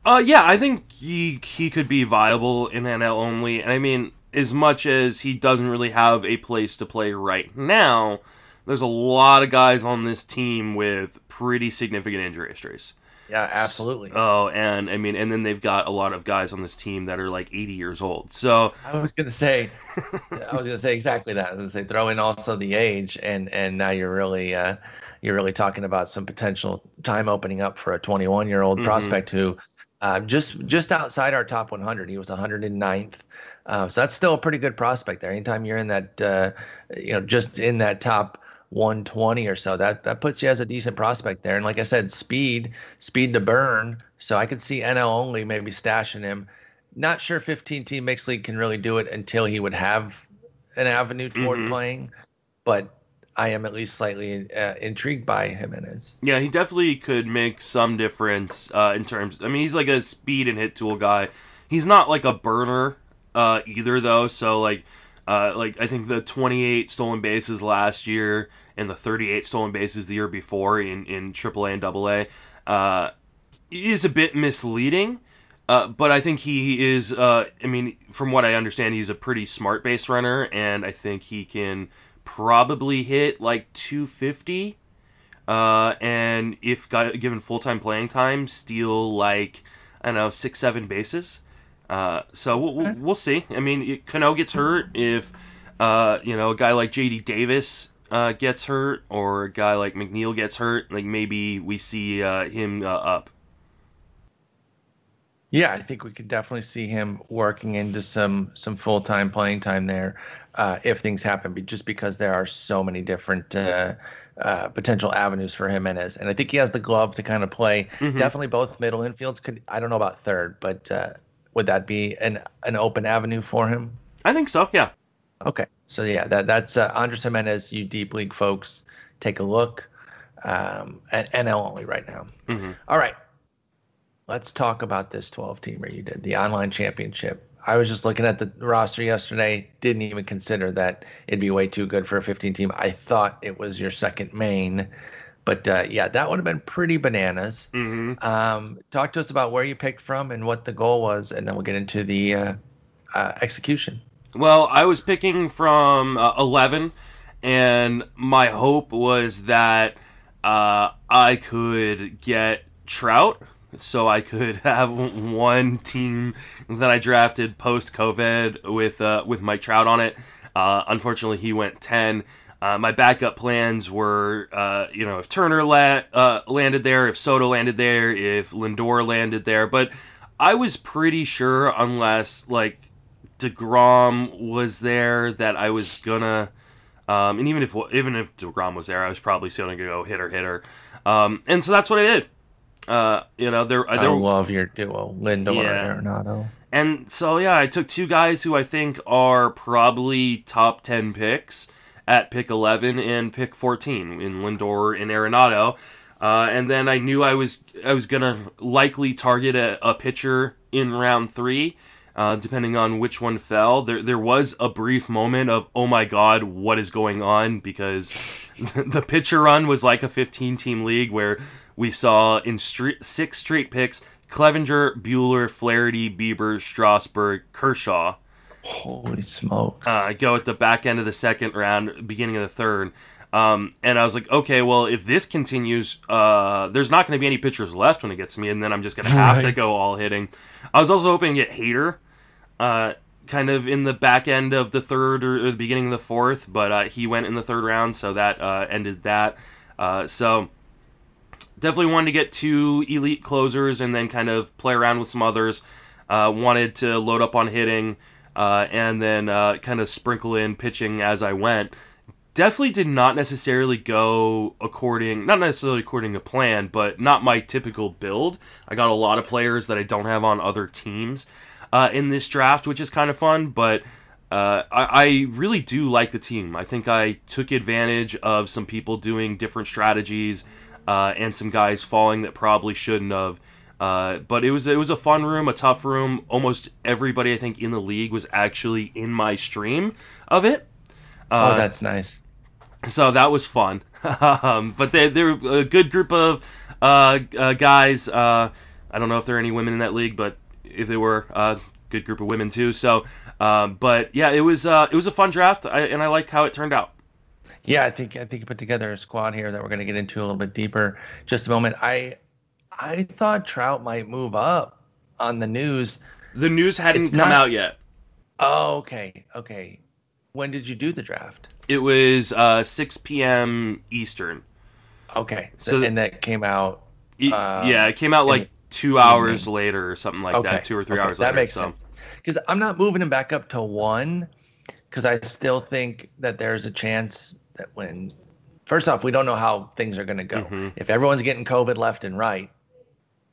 Uh, yeah, I think he he could be viable in NL only, and I mean as much as he doesn't really have a place to play right now, there's a lot of guys on this team with pretty significant injury histories. Yeah, absolutely. Oh, and I mean, and then they've got a lot of guys on this team that are like 80 years old. So I was gonna say, I was gonna say exactly that. I was gonna say throw in also the age, and and now you're really uh, you're really talking about some potential time opening up for a 21 year old mm-hmm. prospect who uh, just just outside our top 100. He was 109th. Uh, so that's still a pretty good prospect there. Anytime you're in that, uh, you know, just in that top 120 or so. That that puts you as a decent prospect there. And like I said, speed, speed to burn. So I could see NL only maybe stashing him. Not sure 15 team mixed league can really do it until he would have an avenue toward mm-hmm. playing, but I am at least slightly uh, intrigued by him. Giménez. Yeah, he definitely could make some difference uh, in terms. I mean, he's like a speed and hit tool guy. He's not like a burner uh, either, though. So like, uh, like I think the 28 stolen bases last year and the 38 stolen bases the year before in in AAA and AA uh, is a bit misleading. Uh, but I think he is. Uh, I mean, from what I understand, he's a pretty smart base runner, and I think he can probably hit like 250. Uh, and if got, given full time playing time, steal like I don't know six seven bases. Uh, so we'll, we'll, see. I mean, Cano gets hurt if uh, you know a guy like JD Davis uh, gets hurt or a guy like McNeil gets hurt, like maybe we see uh, him uh, up. Yeah, I think we could definitely see him working into some some full time playing time there uh, if things happen, But just because there are so many different uh, uh, potential avenues for him and his. And I think he has the glove to kind of play. Mm-hmm. Definitely both middle infields could. I don't know about third, but would that be an an open avenue for him? I think so. Yeah. Okay. So yeah, that that's uh, Andrés Giménez. You deep league folks, take a look. Um, and NL only right now. Mm-hmm. All right. Let's talk about this 12 teamer you did, the online championship. I was just looking at the roster yesterday, didn't even consider that it'd be way too good for a 15 team. I thought it was your second main. But uh, yeah, that would have been pretty bananas. Mm-hmm. Um, talk to us about where you picked from and what the goal was, and then we'll get into the uh, uh, execution. Well, I was picking from uh, 11, and my hope was that uh, I could get Trout, so I could have one team that I drafted post COVID with uh, with Mike Trout on it. Uh, unfortunately, he went 10. Uh, my backup plans were, uh, you know, if Turner la- landed there, if Soto landed there, if Lindor landed there, but I was pretty sure, unless like Degrom was there that I was gonna, um, and even if even if Degrom was there, I was probably still gonna go hitter hitter, um, and so that's what I did. Uh, you know, there. I love your duo, Lindor yeah. and Arenado. And so yeah, I took two guys who I think are probably top ten picks at pick eleven and pick fourteen in Lindor and Arenado. Uh, and then I knew I was I was gonna likely target a, a pitcher in round three uh, depending on which one fell. There, there was a brief moment of, oh my god, what is going on? Because the pitcher run was like a 15 team league where we saw in street, six straight picks Clevinger, Buehler, Flaherty, Bieber, Strasburg, Kershaw. Holy smokes. Uh, go at the back end of the second round, beginning of the third. Um, and I was like, okay, well, if this continues, uh, there's not going to be any pitchers left when it gets to me, and then I'm just going to have right. to go all hitting. I was also hoping to get Hader, uh, kind of in the back end of the third or, or the beginning of the fourth, but uh, he went in the third round, so that uh, ended that. Uh, so definitely wanted to get two elite closers and then kind of play around with some others. Uh, wanted to load up on hitting and then kind of sprinkle in pitching as I went definitely did not necessarily go according not necessarily according to plan but not my typical build i got a lot of players that i don't have on other teams uh, in this draft which is kind of fun but uh, I, I, really do like the team i think i took advantage of some people doing different strategies uh, and some guys falling that probably shouldn't have uh, but it was it was a fun room, a tough room. Almost everybody I think in the league was actually in my stream of it. Uh, oh, that's nice so that was fun. um, but they they're a good group of uh, uh, guys. Uh, I don't know if there are any women in that league, but if they were, a good group of women too. So, um, but yeah, it was uh, it was a fun draft, I, and I like how it turned out. Yeah, I think I think you put together a squad here that we're going to get into a little bit deeper. Just a moment. I I thought Trout might move up on the news. The news hadn't It's come not- out yet. Oh, okay, okay. When did you do the draft? It was uh, 6 p.m. Eastern. Okay, So so the- and that came out. E- Uh, yeah, it came out like two hours later or something like okay, that, two or three okay, hours That later. makes so. sense. Because I'm not moving him back up to one, because I still think that there's a chance that when, first off, we don't know how things are going to go. Mhm. If everyone's getting COVID left and right,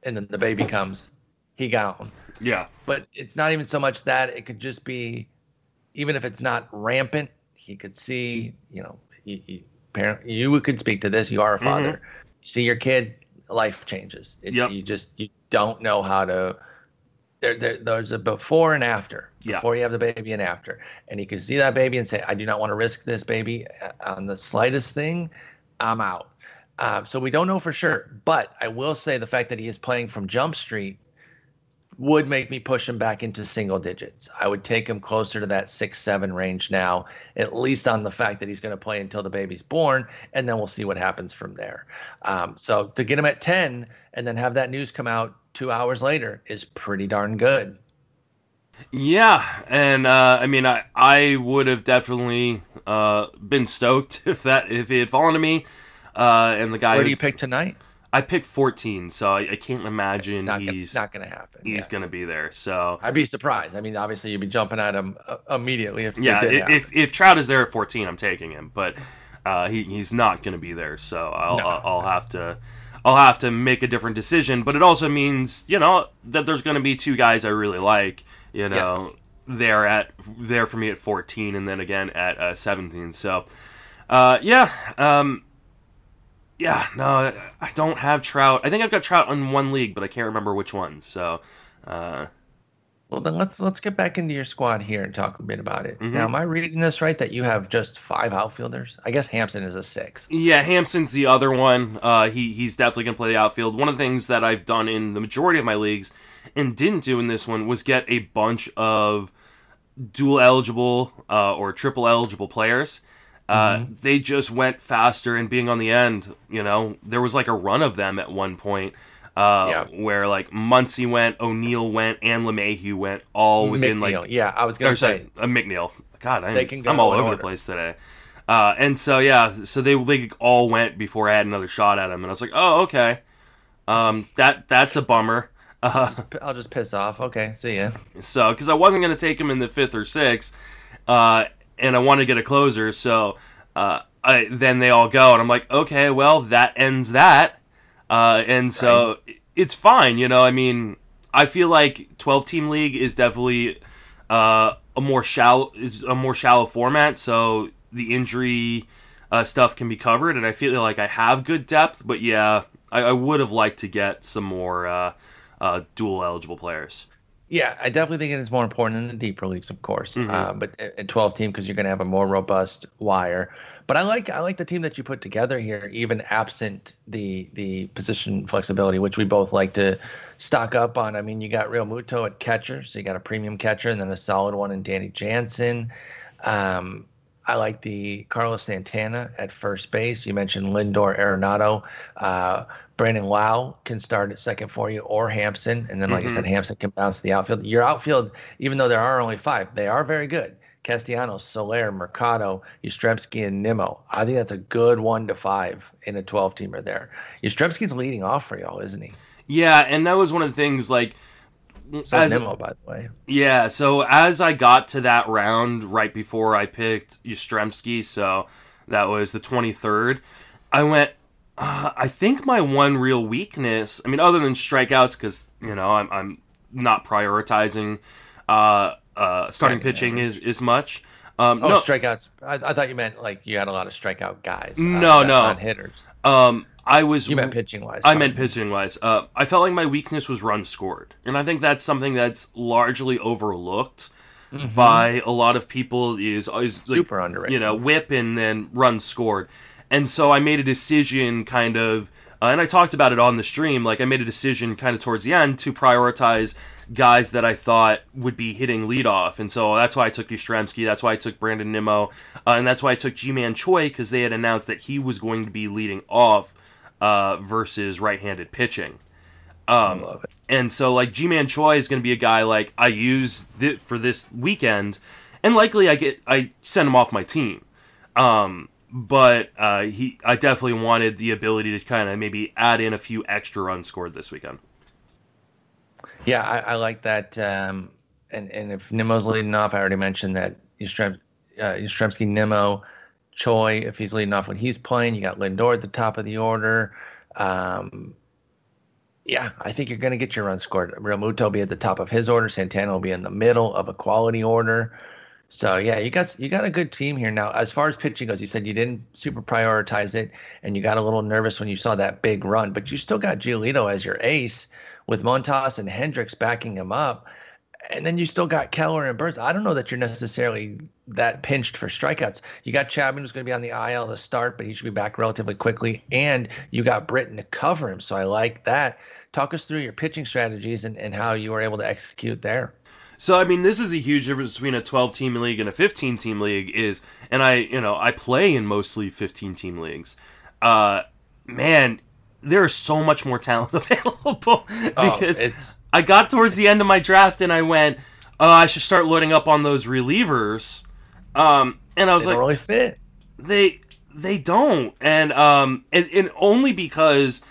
and then the baby comes, he gone. Yeah, But it's not even so much that it could just be, even if it's not rampant, he could see, you know, he, he, parent, you could speak to this. You are a father. See your kid, life changes. It. Yep. You just you don't know how to. There, there, there's a before and after. Yeah. Before you have the baby and after, and you can see that baby and say, "I do not want to risk this baby uh, on the slightest thing. I'm out." Um, so we don't know for sure, but I will say the fact that he is playing from Jump Street would make me push him back into single digits. I would take him closer to that six, seven range now, at least on the fact that he's going to play until the baby's born, and then we'll see what happens from there. Um, so to get him at 10 and then have that news come out two hours later is pretty darn good. yeah, and uh, I mean, I I would have definitely uh, been stoked if that if it had fallen to me. Uh, and the guy Where do you pick tonight? I picked 14, so I, I can't imagine Not, he's not going to happen. he's yeah. gonna be there. So I'd be surprised. I mean, obviously, you'd be jumping at him uh, immediately if yeah, did if if Trout is there at 14, I'm taking him, but uh, he he's not gonna be there. So I'll No. I'll, I'll have to. I'll have to make a different decision, but it also means, you know, that there's going to be two guys I really like, you know, Yes. there at there for me at 14 and then again at uh, 17. So, uh, yeah, um, yeah, no, I don't have Trout. I think I've got Trout on one league, but I can't remember which one. So, uh, Well, then let's let's get back into your squad here and talk a bit about it. Mhm. Now, am I reading this right that you have just five outfielders? I guess Hampson is a six. Yeah, Hampson's the other one. Uh, he he's definitely gonna play the outfield. One of the things that I've done in the majority of my leagues and didn't do in this one was get a bunch of dual eligible uh, or triple eligible players. Uh, They just went faster and being on the end. You know, there was like a run of them at one point. Uh, Yeah. where like Muncy went, O'Neill went, and LeMahieu went all within McNeil. like yeah, I was gonna say sorry, uh, McNeil. God, I'm, They can go I'm all over order. the place today. Uh, and so yeah, so they they all went before I had another shot at him, and I was like, oh okay, um, that that's a bummer. Uh, I'll just piss off. Okay, see ya. so because I wasn't gonna take him in the fifth or sixth, uh, and I want to get a closer, so uh, I, then they all go, and I'm like, okay, well that ends that, uh, and so it's fine, you know. I mean, I feel like 12 team league is definitely uh, a more shallow, is a more shallow format, so the injury uh, stuff can be covered, and I feel like I have good depth, but yeah, I, I would have liked to get some more uh, uh, dual eligible players. Yeah, I definitely think it is more important in the deeper leagues, of course. Mhm. Uh, but at at 12 team because you're going to have a more robust wire. But I like I like the team that you put together here, even absent the the position flexibility, which we both like to stock up on. I mean, you got Realmuto at catcher, so you got a premium catcher, and then a solid one in Danny Jansen. Um, I like the Carlos Santana at first base. You mentioned Lindor Arenado. Uh, Brandon Lowe can start at second for you, or Hampson. And then, like Mhm. I said, Hampson can bounce to the outfield. Your outfield, even though there are only five, they are very good. Castellanos, Soler, Mercado, Yastrzemski, and Nimmo. I think that's a good one to five in a 12 teamer there. Yastrzemski's leading off for y'all, isn't he? Yeah, and that was one of the things like So as is Nimmo, by the way. yeah. So as I got to that round right before I picked Yastrzemski, so that was the twenty third, I went. Uh, I think my one real weakness, I mean, other than strikeouts, because you know I'm I'm not prioritizing uh, uh, starting pitching is, as much. Um, Oh, no, strikeouts. I, I thought you meant like you had a lot of strikeout guys. uh, No, not- no. hitters. um, I was You meant pitching wise. I meant pitching wise. Uh, I felt like my weakness was run scored, and I think that's something that's largely overlooked by a lot of people. Is is like, super underrated. you know whip and then run scored, and so I made a decision kind of Uh, and I talked about it on the stream. Like I made a decision kind of towards the end to prioritize guys that I thought would be hitting leadoff, and so that's why I took Yastrzemski. That's why I took Brandon Nimmo, uh, and that's why I took Ji-Man Choi because they had announced that he was going to be leading off uh, versus right-handed pitching. Um, and so like Ji-Man Choi is going to be a guy like I use th- for this weekend, and likely I get I send him off my team. Um, but uh, he I definitely wanted the ability to kind of maybe add in a few extra runs scored this weekend. Yeah, I, I like that. Um, and and if Nimmo's leading off, I already mentioned that Yastrzem, uh, Yastrzemski, Nimmo, Choi. If he's leading off when he's playing, you got Lindor at the top of the order. Um, yeah, I think you're going to get your run scored. Realmuto will be at the top of his order. Santana will be in the middle of a quality order. So yeah, you got you got a good team here now. As far as pitching goes, you said you didn't super prioritize it, and you got a little nervous when you saw that big run, but you still got Giolito as your ace with Montas and Hendriks backing him up, and then you still got Keller and Burnes. I don't know that you're necessarily that pinched for strikeouts. You got Chapman who's going to be on the IL to start, but he should be back relatively quickly, and you got Britton to cover him. So I like that. Talk us through your pitching strategies and, and how you were able to execute there. So I mean, this is the huge difference between a 12 team league and a 15 team league is, and I, you know, I play in mostly 15 team leagues. Uh, man, there's so much more talent available oh, because oh, I got towards the end of my draft and I went, oh, I should start loading up on those relievers. Um, and I was they like, really fit. They they don't, and um, and, and only because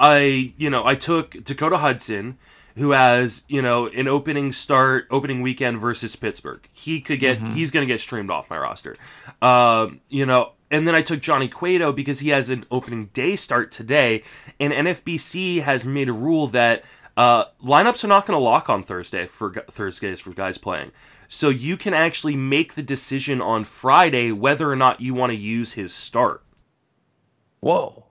I, you know, I took Dakota Hudson who has you know an opening start opening weekend versus pittsburgh he could get mm-hmm. he's going to get streamed off my roster um, you know and then i took johnny cueto because he has an opening day start today and nfbc has made a rule that uh, lineups are not going to lock on thursday for thursdays for guys playing. So you can actually make the decision on friday whether or not you want to use his start. Whoa.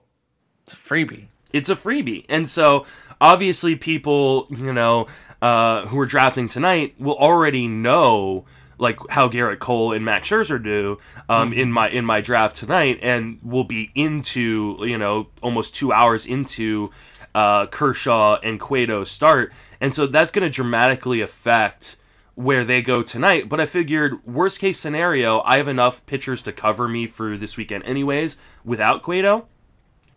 It's a freebie. It's a freebie. And so obviously people you know uh, who are drafting tonight will already know like how Gerrit Cole and Max Scherzer do um, mm-hmm. in my in my draft tonight, and will be into you know almost two hours into uh, Kershaw and Cueto start, and so that's going to dramatically affect where they go tonight. But I figured worst case scenario, I have enough pitchers to cover me for this weekend anyways without Cueto.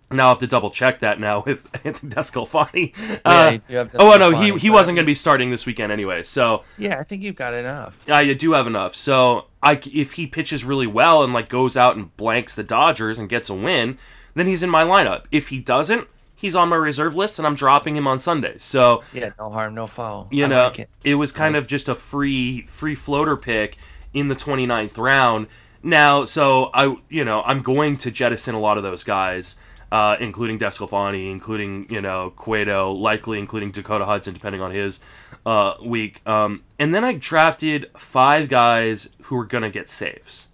Now I have to double check that now with Anthony DeSclafani. Uh, yeah, oh no, he he wasn't going to be starting this weekend anyway. So yeah, I think you've got enough. I do have enough. So I if he pitches really well and like goes out and blanks the Dodgers and gets a win, then he's in my lineup. If he doesn't, he's on my reserve list and I'm dropping him on Sunday. So yeah, no harm, no foul. You I know, like it. it. was kind of just a free free floater pick in the 29th round. Now, so I you know I'm going to jettison a lot of those guys uh, including DeSclafani, including you know Cueto, likely including Dakota Hudson, depending on his uh, week. Um, and then I drafted five guys who are gonna get saves.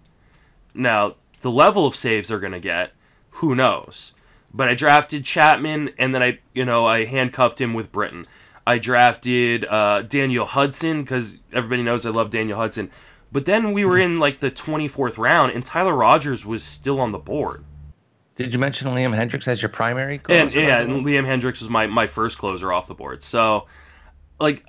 Now the level of saves they're gonna get, who knows? But I drafted Chapman, and then I you know I handcuffed him with Britton. I drafted uh, Daniel Hudson because everybody knows I love Daniel Hudson. But then we were in like the 24th round, and Tyler Rogers was still on the board. Did you mention Liam Hendriks as your primary? And yeah, and Liam Hendriks was my my first closer off the board. So, like,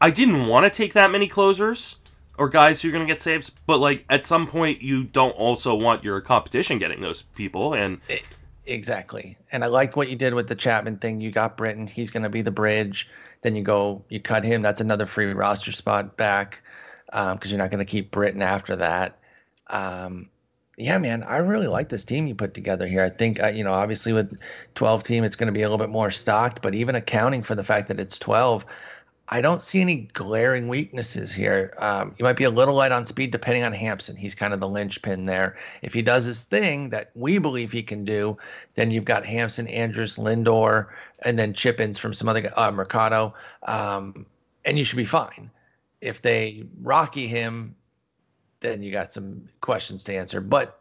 I didn't want to take that many closers or guys who are going to get saves, but like at some point you don't also want your competition getting those people and. Exactly. And I like what you did with the Chapman thing. You got Britton. He's going to be the bridge. Then you go, you cut him. That's another free roster spot back because um, you're not going to keep Britton after that. Um, yeah, man, I really like this team you put together here. I think, uh, you know, obviously with 12 team, it's going to be a little bit more stocked, but even accounting for the fact that it's 12, I don't see any glaring weaknesses here. Um, you might be a little light on speed depending on Hampson. He's kind of the linchpin there. If he does his thing that we believe he can do, then you've got Hampson, Andrus, Lindor, and then chip from some other uh, Mercado, um, and you should be fine. If they rocky him, then you got some questions to answer. But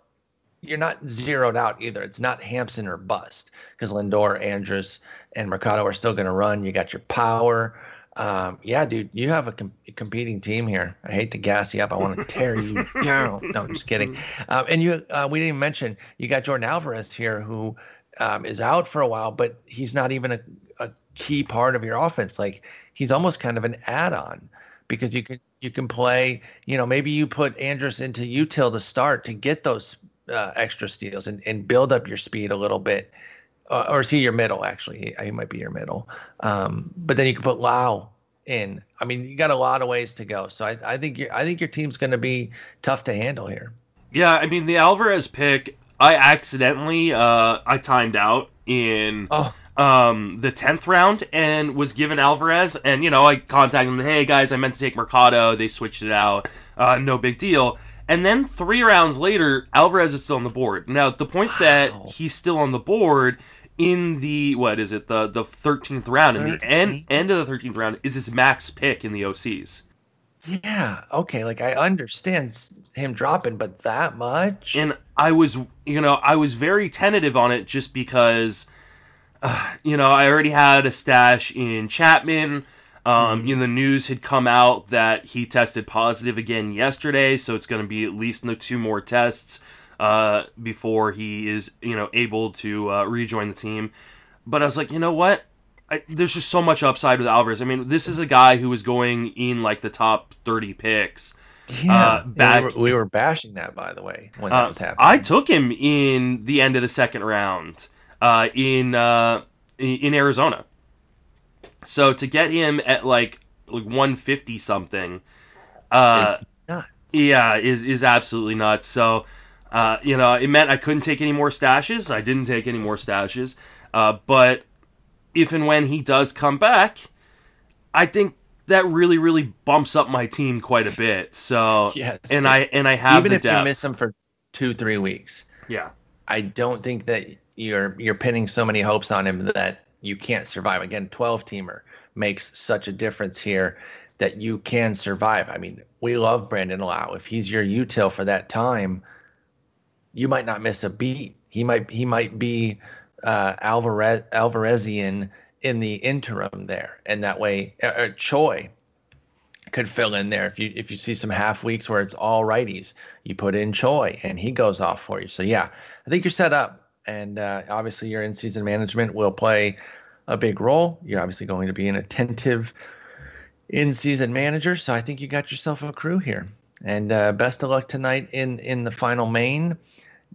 you're not zeroed out either. It's not Hampson or bust because Lindor, Andrus, and Mercado are still going to run. You got your power. Um, yeah, dude, you have a com- competing team here. I hate to gas you up. I want to tear you down. No, just kidding. Um, and you, uh, we didn't even mention you got Yordan Alvarez here, who um, is out for a while, but he's not even a, a key part of your offense. Like he's almost kind of an add-on because you can you can play. You know, maybe you put Andrus into util to start to get those uh, extra steals and, and build up your speed a little bit. Uh, or is he your middle? Actually, he, he might be your middle. Um, but then you can put Lowe in. I mean, you got a lot of ways to go. So I, I think your I think your team's going to be tough to handle here. Yeah, I mean the Alvarez pick. I accidentally uh, I timed out in Oh, um, the tenth round and was given Alvarez, and you know I contacted them. Hey guys, I meant to take Mercado. They switched it out. Uh, no big deal. And then three rounds later, Alvarez is still on the board. Now the point Wow. that he's still on the board in the what is it the the thirteenth round and the end end of the thirteenth round is his max pick in the OCs. yeah. Okay. Like I understand him dropping, but that much. and I was, you know, I was very tentative on it just because, uh, you know, I already had a stash in Chapman. Um, you know, the news had come out that he tested positive again yesterday, so it's going to be at least no two more tests uh, before he is, you know, able to uh, rejoin the team. But I was like, you know what? I, there's just so much upside with Alvarez. I mean, this is a guy who was going in like the top 30 picks. yeah. uh, back- we, were, we were bashing that, by the way, when Uh, that was happening. I took him in the end of the second round uh, in uh, in Arizona. So to get him at like like 150 something, uh, yeah, is is absolutely nuts. So uh, you know, it meant I couldn't take any more stashes. I didn't take any more stashes. Uh, but if and when he does come back, I think that really really bumps up my team quite a bit. So Yes. and I and I have even if depth. you miss him for two, three weeks, yeah. I don't think that you're you're pinning so many hopes on him that you can't survive. Again, 12 teamer makes such a difference here that you can survive. I mean, we love Brandon Lowe. If he's your util for that time, you might not miss a beat. He might he might be uh, Alvarez Alvarezian in the interim there, and that way uh, uh, Choi could fill in there. If you if you see some half weeks where it's all righties, you put in Choi and he goes off for you. So yeah, I think you're set up, and uh, obviously your in season management will play a big role. You're obviously going to be an attentive in season manager, so I think you got yourself a crew here. And uh, best of luck tonight in in the final main.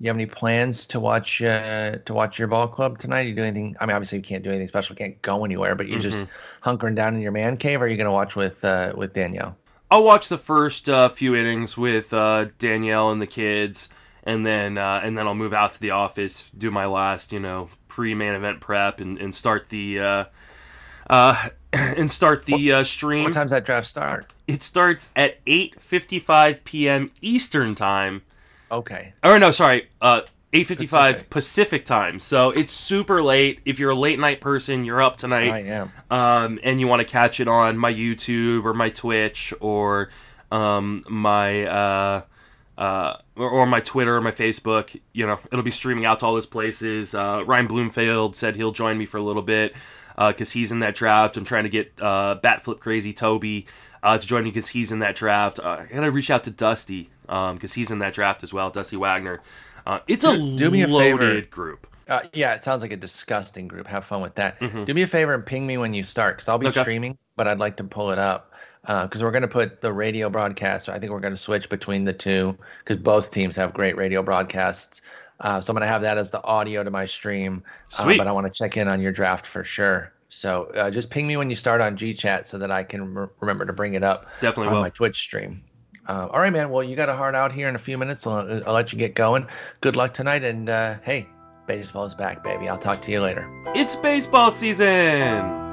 You have any plans to watch uh, to watch your ball club tonight? You do anything? I mean, obviously you can't do anything special, can't go anywhere, but you're just hunkering down in your man cave. Or are you going to watch with uh, with Danielle? I'll watch the first uh, few innings with uh, Danielle and the kids, and then uh, and then I'll move out to the office, do my last, you know, pre-main event prep, and, and start the uh, uh, and start the uh, stream. What time's that draft start? It starts at 8:55 p.m. Eastern time. Okay. Or no, sorry, uh, 8:55 Pacific. Pacific. time. So it's super late. If you're a late night person, you're up tonight I am. um, and you want to catch it on my YouTube or my Twitch or um, my uh, uh, or, or my Twitter or my Facebook, you know, it'll be streaming out to all those places. Uh, Ryan Bloomfield said he'll join me for a little bit because he's in that draft. I'm trying to get uh, Batflip Crazy Toby uh, to join me because he's in that draft. Uh, I gotta reach out to Dusty because he's in that draft as well. Dusty Wagner. Uh, it's a Do- a loaded favor. group. Uh, yeah, it sounds like a disgusting group. Have fun with that. Mhm. Do me a favor and ping me when you start, because I'll be Okay. streaming, but I'd like to pull it up because we're going to put the radio broadcast. I think we're going to switch between the two because both teams have great radio broadcasts. Uh, so I'm going to have that as the audio to my stream. uh, Sweet. but I want to check in on your draft for sure. So uh, just ping me when you start on GChat so that I can re- remember to bring it up Definitely on will. my Twitch stream. Uh, all right, man. Well, you got a heart out here in a few minutes. I'll, I'll let you get going. Good luck tonight. And uh, hey, baseball is back, baby. I'll talk to you later. It's baseball season.